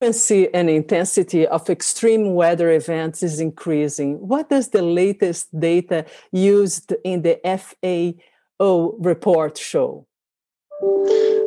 frequency and intensity of extreme weather events is increasing. What does the latest data used in the FAO report show?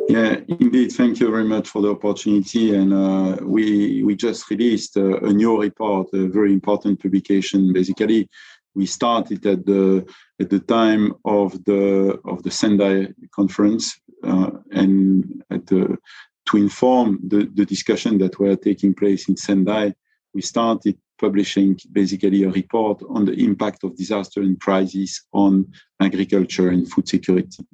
Yeah, indeed. Thank you very much for the opportunity. And uh, we we just released a, a, new report, a very important publication. Basically, we started at the at the time of the of the Sendai conference, uh, and at the to inform the, the discussion that were taking place in Sendai, we started publishing basically a report on the impact of disaster and crisis on agriculture and food security.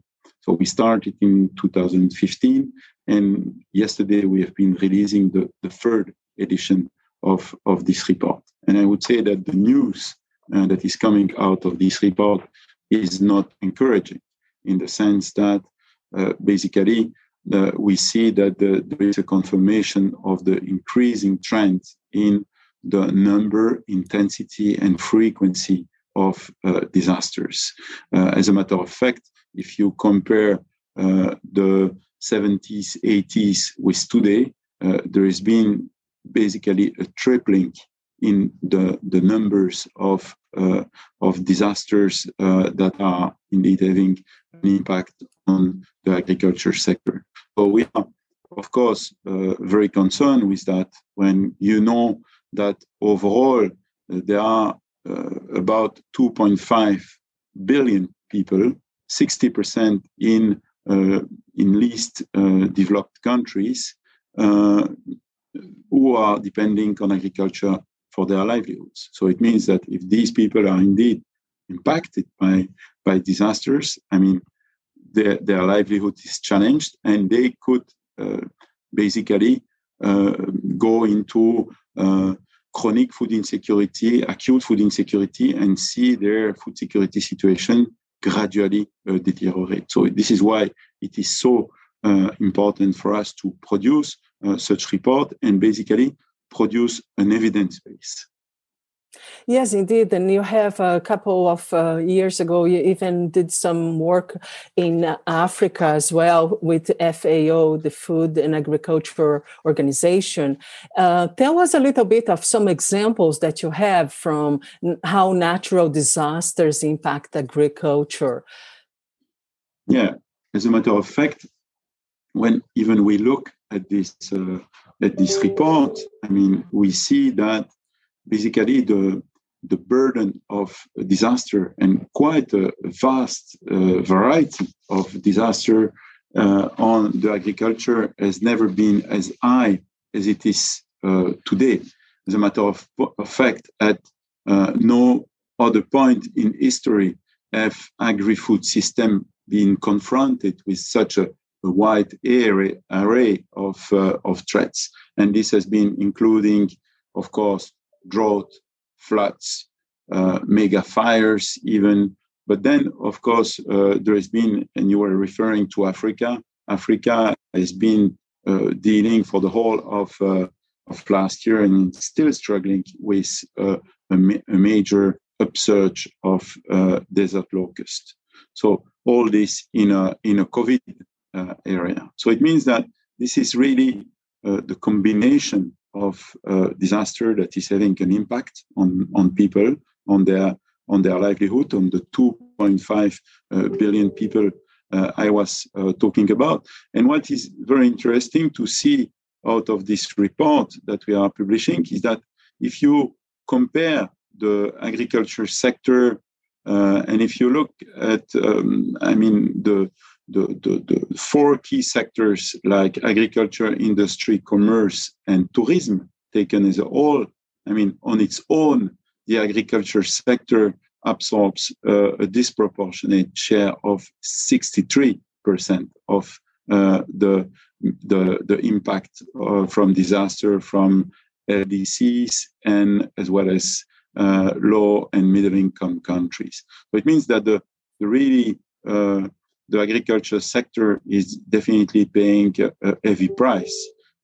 So we started in 2015, and yesterday we have been releasing the, the third edition of, of this report. And I would say that the news uh, that is coming out of this report is not encouraging in the sense that uh, basically uh, we see that the, there is a confirmation of the increasing trend in the number, intensity, and frequency of uh, disasters. Uh, as a matter of fact, if you compare uh, the 70s, 80s with today, uh, there has been basically a tripling in the, the numbers of, uh, of disasters that are indeed having an impact on the agriculture sector. So we are, of course, uh, very concerned with that when you know that overall uh, there are uh, about 2.5 billion people, 60% in uh, in least uh, developed countries, who are depending on agriculture for their livelihoods. So it means that if these people are indeed impacted by by disasters, I mean, their, their livelihood is challenged and they could uh, basically uh, go into uh, chronic food insecurity, acute food insecurity, and see their food security situation gradually uh, deteriorate. So this is why it is so uh, important for us to produce uh, such report and basically produce an evidence base. Yes, indeed. And you have a couple of uh, years ago, you even did some work in Africa as well with FAO, the Food and Agriculture Organization. Uh, tell us a little bit of some examples that you have from how natural disasters impact agriculture. Yeah, as a matter of fact, when even we look at this uh, at this report, I mean, we see that basically the the burden of disaster and quite a vast uh, variety of disaster uh, on the agriculture has never been as high as it is uh, today. As a matter of, of fact, at uh, no other point in history have agri-food system been confronted with such a, a wide array, array of, uh, of threats. And this has been including, of course, drought, floods, uh, mega fires, even. But then, of course, uh, there has been, and you were referring to Africa. Africa has been uh, dealing for the whole of uh, of last year and still struggling with uh, a, ma- a, major upsurge of uh, desert locust. So all this in a in a COVID area. So it means that this is really the combination of disaster that is having an impact on, on people, on their on their livelihood, on the 2.5 uh, billion people uh, I was uh, talking about. And what is very interesting to see out of this report that we are publishing is that if you compare the agriculture sector uh, and if you look at, um, I mean, the the, the, the four key sectors like agriculture, industry, commerce, and tourism taken as a whole, I mean, on its own, the agriculture sector absorbs uh, a disproportionate share of 63% of uh, the, the, the impact uh, from disaster from LDCs and as well as uh, low and middle income countries. So it means that the, the really uh, the agriculture sector is definitely paying a, heavy price.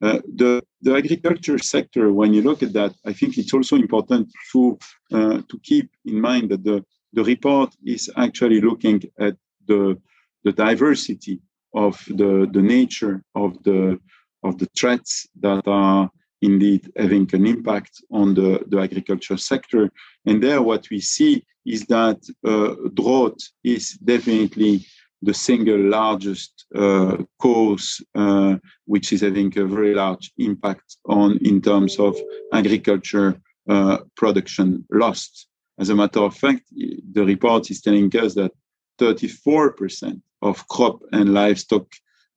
Uh, the the agriculture sector, when you look at that, I think it's also important to uh, to keep in mind that the the report is actually looking at the the diversity of the the nature of the of the threats that are indeed having an impact on the, the agriculture sector. And there, what we see is that uh, drought is definitely the single largest uh, cause, uh, which is having a very large impact on in terms of agriculture uh, production lost. As a matter of fact, the report is telling us that 34% of crop and livestock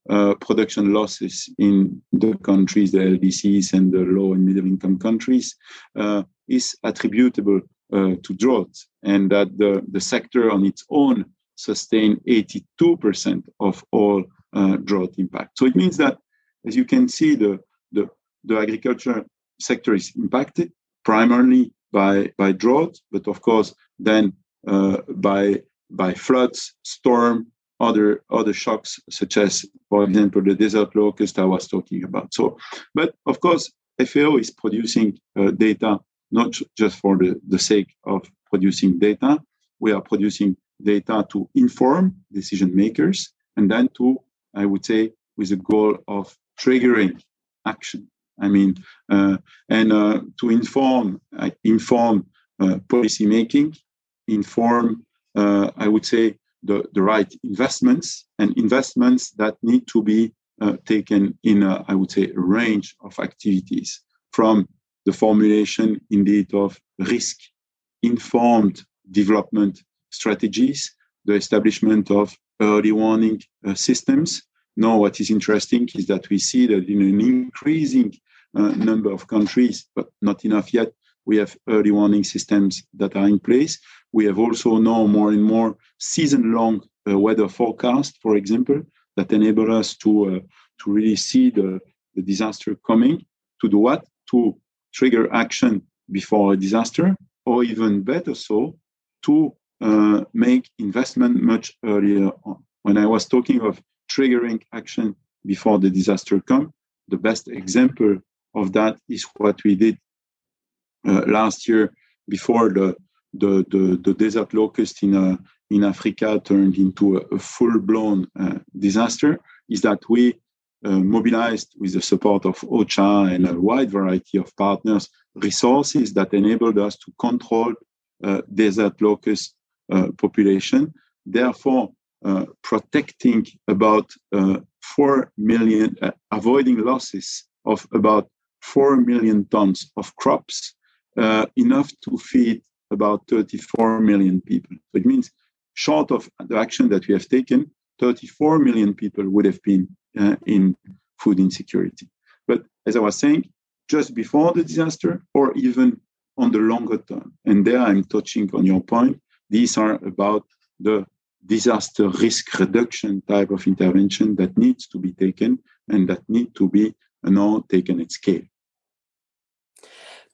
uh, production losses in the countries, the LDCs and the low and middle income countries, uh, is attributable uh, to drought, and that the, the sector on its own sustained 82% of all uh, drought impact. So it means that, as you can see, the, the, the agriculture sector is impacted primarily by, by drought, but of course, then uh, by, by floods, storm, other other shocks such as for example the desert locust i was talking about so but of course fao is producing uh, data not just for the, the sake of producing data we are producing data to inform decision makers and then to i would say with the goal of triggering action. I mean uh, and uh, to inform uh, inform policy making inform uh, i would say the, the right investments and investments that need to be uh, taken in, a, I would say, a range of activities from the formulation indeed of risk informed development strategies, the establishment of early warning uh, systems. Now, what is interesting is that we see that in an increasing uh, number of countries, but not enough yet, we have early warning systems that are in place. We have also now more and more season-long uh, weather forecast, for example, that enable us to uh, to really see the, the disaster coming. To do what? To trigger action before a disaster, or even better so, to uh, make investment much earlier on. When I was talking of triggering action before the disaster come, the best example of that is what we did uh, last year before the the, the, the desert locust in, uh, in Africa turned into a, a full blown uh, disaster is that we uh, mobilized with the support of OCHA and a wide variety of partners resources that enabled us to control desert locust uh, population, therefore uh, protecting about 4 million, avoiding losses of about 4 million tons of crops, enough to feed about 34 million people. It means, short of the action that we have taken, 34 million people would have been uh, in food insecurity. But as I was saying, just before the disaster or even on the longer term. And there I'm touching on your point. These are about the disaster risk reduction type of intervention that needs to be taken and that need to be now taken at scale.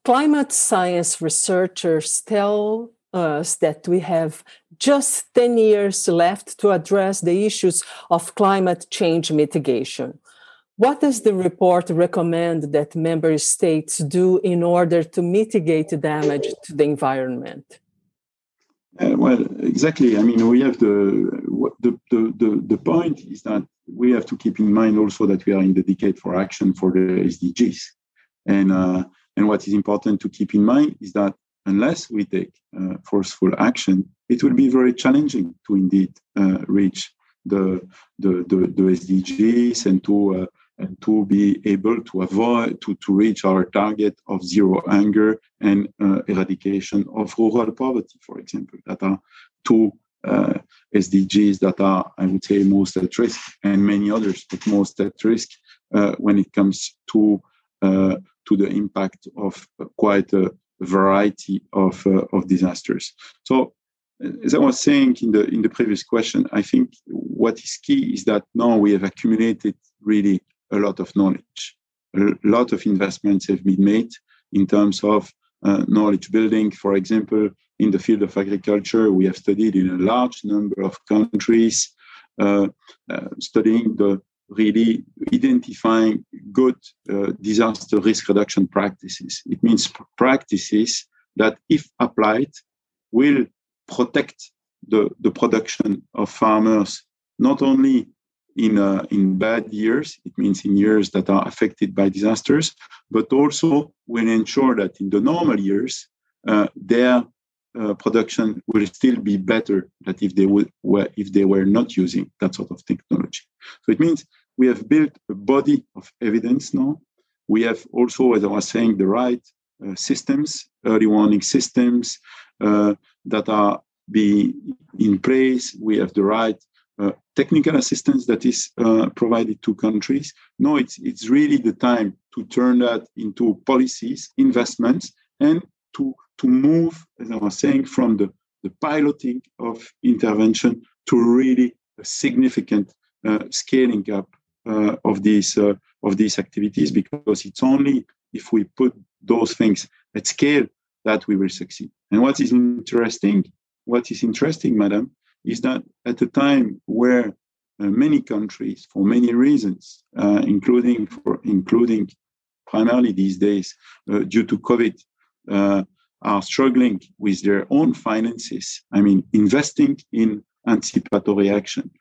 Climate science researchers tell us that we have just 10 years left to address the issues of climate change mitigation. What does the report recommend that member states do in order to mitigate damage to the environment? Uh, well, exactly. I mean, we have the, the, the, the, point is that we have to keep in mind also that we are in the decade for action for the SDGs. And uh, and what is important to keep in mind is that unless we take uh, forceful action, it will be very challenging to indeed uh, reach the, the, the, the, SDGs and to, uh, and to be able to avoid, to, to reach our target of zero hunger and uh, eradication of rural poverty, for example, that are two uh, SDGs that are, I would say, most at risk, and many others, but most at risk uh, when it comes to to the impact of quite a variety of, uh, of disasters. So, as I was saying in the in the previous question, I think what is key is that now we have accumulated really a lot of knowledge. A lot of investments have been made in terms of uh, knowledge building. For example, in the field of agriculture, we have studied in a large number of countries, uh, uh, studying the really identifying good uh, disaster risk reduction practices. It means practices that, if applied, will protect the, the production of farmers not only in uh, in bad years. It means in years that are affected by disasters, but also will ensure that in the normal years, uh, their uh, production will still be better than if they would were if they were not using that sort of technology. So it means we have built a body of evidence now. We have also, as I was saying, the right uh, systems, early warning systems uh, that are be in place. We have the right technical assistance that is uh, provided to countries. No, it's it's really the time to turn that into policies, investments, and to to move, as I was saying, from the, the piloting of intervention to really a significant uh, scaling up uh, of these uh, of these activities because it's only if we put those things at scale that we will succeed. And what is interesting, what is interesting, madam, is that at a time where uh, many countries, for many reasons, uh, including for including primarily these days uh, due to COVID, uh, are struggling with their own finances. I mean, investing in anticipatory action,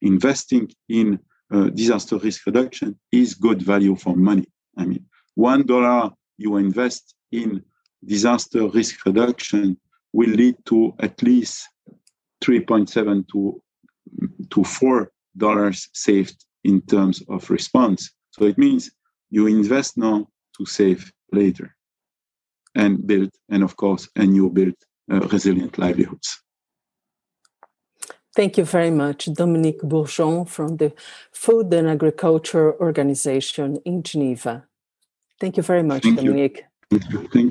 investing in uh, disaster risk reduction is good value for money. I mean, one dollar you invest in disaster risk reduction will lead to at least 3.7 to to four dollars saved in terms of response. So it means you invest now to save later and build, and of course, and you build uh, resilient livelihoods. Thank you very much, Dominique Burgeon from the Food and Agriculture Organization in Geneva. Thank you very much, Thank Dominique. You. Thank you. Thank you.